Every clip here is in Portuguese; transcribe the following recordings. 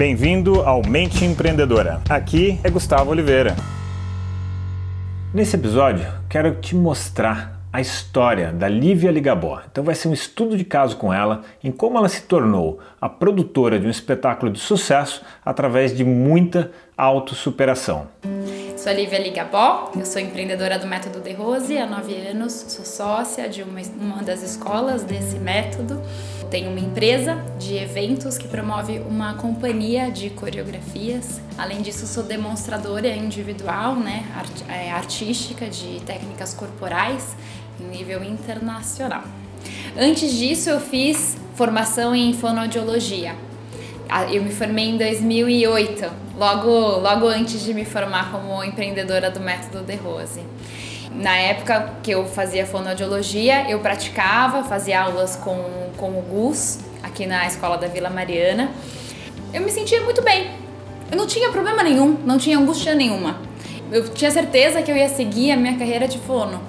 Bem-vindo ao Mente Empreendedora. Aqui é Gustavo Oliveira. Nesse episódio, quero te mostrar a história da Lívia Ligabó. Então vai ser um estudo de caso com ela em como ela se tornou a produtora de um espetáculo de sucesso através de muita autossuperação. Sou a Lívia Ligabó, eu sou empreendedora do Método De Rose há nove anos, sou sócia de uma, uma das escolas desse método. Tenho uma empresa de eventos que promove uma companhia de coreografias. Além disso, sou demonstradora individual, né, art, é, artística de técnicas corporais em nível internacional. Antes disso, eu fiz formação em fonoaudiologia. Eu me formei em 2008, logo, logo antes de me formar como empreendedora do Método De Rose. Na época que eu fazia fonoaudiologia, eu praticava, fazia aulas com, com o Gus, aqui na escola da Vila Mariana. Eu me sentia muito bem. Eu não tinha problema nenhum, não tinha angústia nenhuma. Eu tinha certeza que eu ia seguir a minha carreira de fono.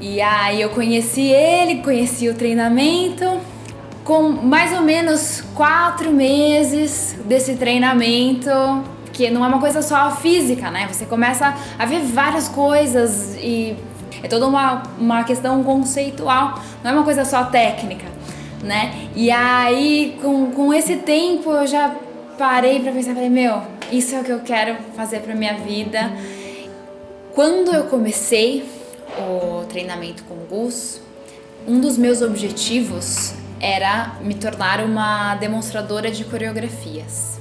E aí eu conheci ele, conheci o treinamento. Com mais ou menos quatro meses desse treinamento, que não é uma coisa só física, né? Você começa a ver várias coisas e é toda uma, uma questão conceitual, não é uma coisa só técnica, né? E aí, com, com esse tempo, eu já parei para pensar, falei, meu, isso é o que eu quero fazer para minha vida. Quando eu comecei o treinamento com o Gus, um dos meus objetivos era me tornar uma demonstradora de coreografias.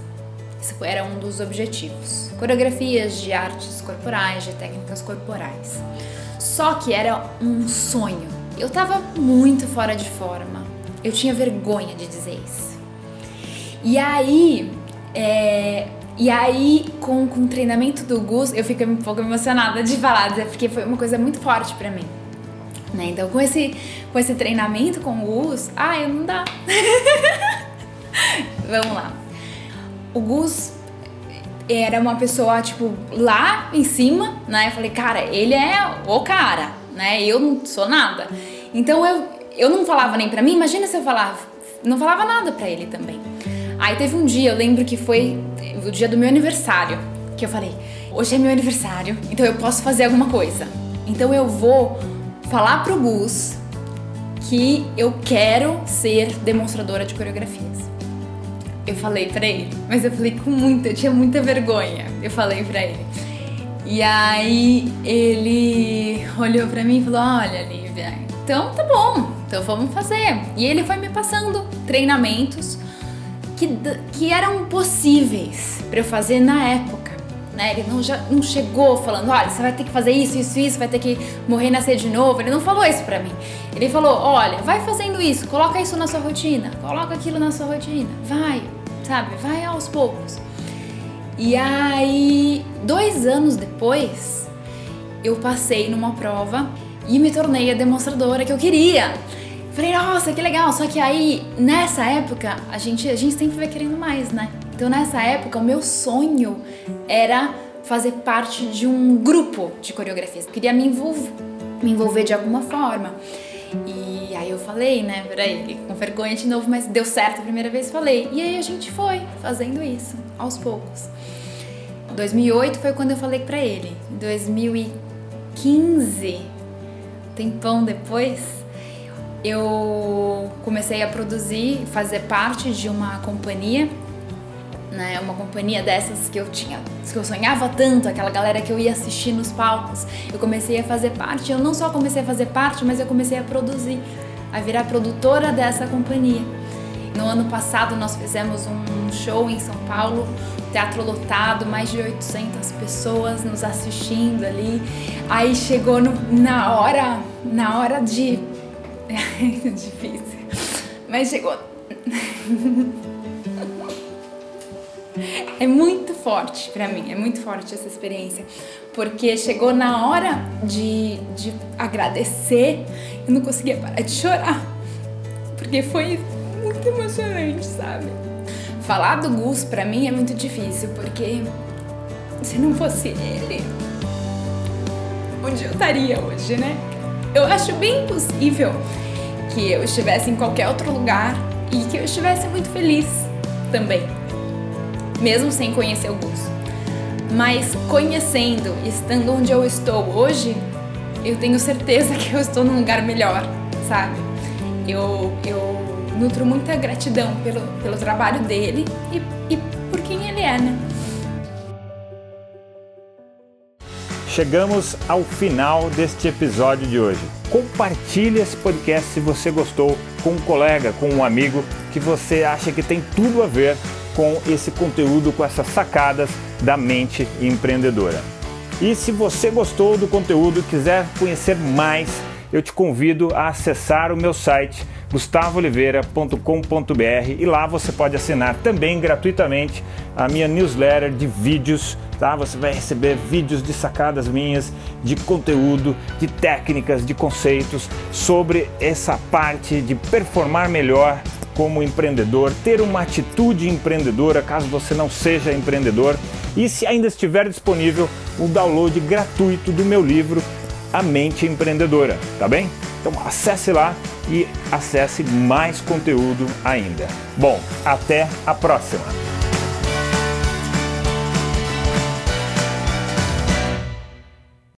Esse era um dos objetivos. Coreografias de artes corporais, de técnicas corporais. Só que era um sonho. Eu tava muito fora de forma. Eu tinha vergonha de dizer isso. E aí, é, e aí, com, com o treinamento do Gus, eu fiquei um pouco emocionada de falar, porque foi uma coisa muito forte para mim. Né? Então, com esse, com esse treinamento com o Gus, ah, eu não dá. Vamos lá o Gus era uma pessoa, tipo, lá em cima, né? Eu falei, cara, ele é o cara, né? Eu não sou nada. Então eu, eu não falava nem pra mim, imagina se eu falava, não falava nada pra ele também. Aí teve um dia, eu lembro que foi o dia do meu aniversário, que eu falei, hoje é meu aniversário, então eu posso fazer alguma coisa. Então eu vou falar pro Gus que eu quero ser demonstradora de coreografias. Eu falei pra ele, mas eu falei com muita, eu tinha muita vergonha. Eu falei pra ele. E aí ele olhou pra mim e falou: Olha, Lívia, então tá bom, então vamos fazer. E ele foi me passando treinamentos que, que eram possíveis para eu fazer na época. Né? Ele não, já, não chegou falando, olha, você vai ter que fazer isso, isso, isso, vai ter que morrer e nascer de novo. Ele não falou isso pra mim. Ele falou, olha, vai fazendo isso, coloca isso na sua rotina, coloca aquilo na sua rotina, vai, sabe? Vai aos poucos. E aí, dois anos depois, eu passei numa prova e me tornei a demonstradora que eu queria. Falei, nossa, que legal. Só que aí, nessa época, a gente, a gente sempre vai querendo mais, né? Então, nessa época, o meu sonho era fazer parte de um grupo de coreografias. Eu queria me envolver, me envolver de alguma forma. E aí eu falei, né, ele, com vergonha de novo, mas deu certo a primeira vez, falei. E aí a gente foi fazendo isso, aos poucos. 2008 foi quando eu falei pra ele. Em 2015, tempão depois, eu comecei a produzir, fazer parte de uma companhia né? Uma companhia dessas que eu tinha, que eu sonhava tanto, aquela galera que eu ia assistir nos palcos. Eu comecei a fazer parte, eu não só comecei a fazer parte, mas eu comecei a produzir, a virar produtora dessa companhia. No ano passado nós fizemos um show em São Paulo, teatro lotado, mais de 800 pessoas nos assistindo ali. Aí chegou no, na hora, na hora de é difícil. Mas chegou É muito forte para mim, é muito forte essa experiência, porque chegou na hora de, de agradecer, eu não conseguia parar de chorar, porque foi muito emocionante, sabe? Falar do Gus para mim é muito difícil, porque se não fosse ele, onde eu estaria hoje, né? Eu acho bem possível que eu estivesse em qualquer outro lugar e que eu estivesse muito feliz também mesmo sem conhecer o Gus. Mas conhecendo, estando onde eu estou hoje, eu tenho certeza que eu estou num lugar melhor, sabe? Eu, eu nutro muita gratidão pelo, pelo trabalho dele e, e por quem ele é, né? Chegamos ao final deste episódio de hoje. Compartilhe esse podcast se você gostou com um colega, com um amigo que você acha que tem tudo a ver com esse conteúdo, com essas sacadas da mente empreendedora. E se você gostou do conteúdo e quiser conhecer mais, eu te convido a acessar o meu site gustavooliveira.com.br e lá você pode assinar também gratuitamente a minha newsletter de vídeos, tá? Você vai receber vídeos de sacadas minhas, de conteúdo, de técnicas, de conceitos sobre essa parte de performar melhor como empreendedor, ter uma atitude empreendedora caso você não seja empreendedor e se ainda estiver disponível o download gratuito do meu livro A Mente Empreendedora, tá bem? Então acesse lá e acesse mais conteúdo ainda. Bom, até a próxima!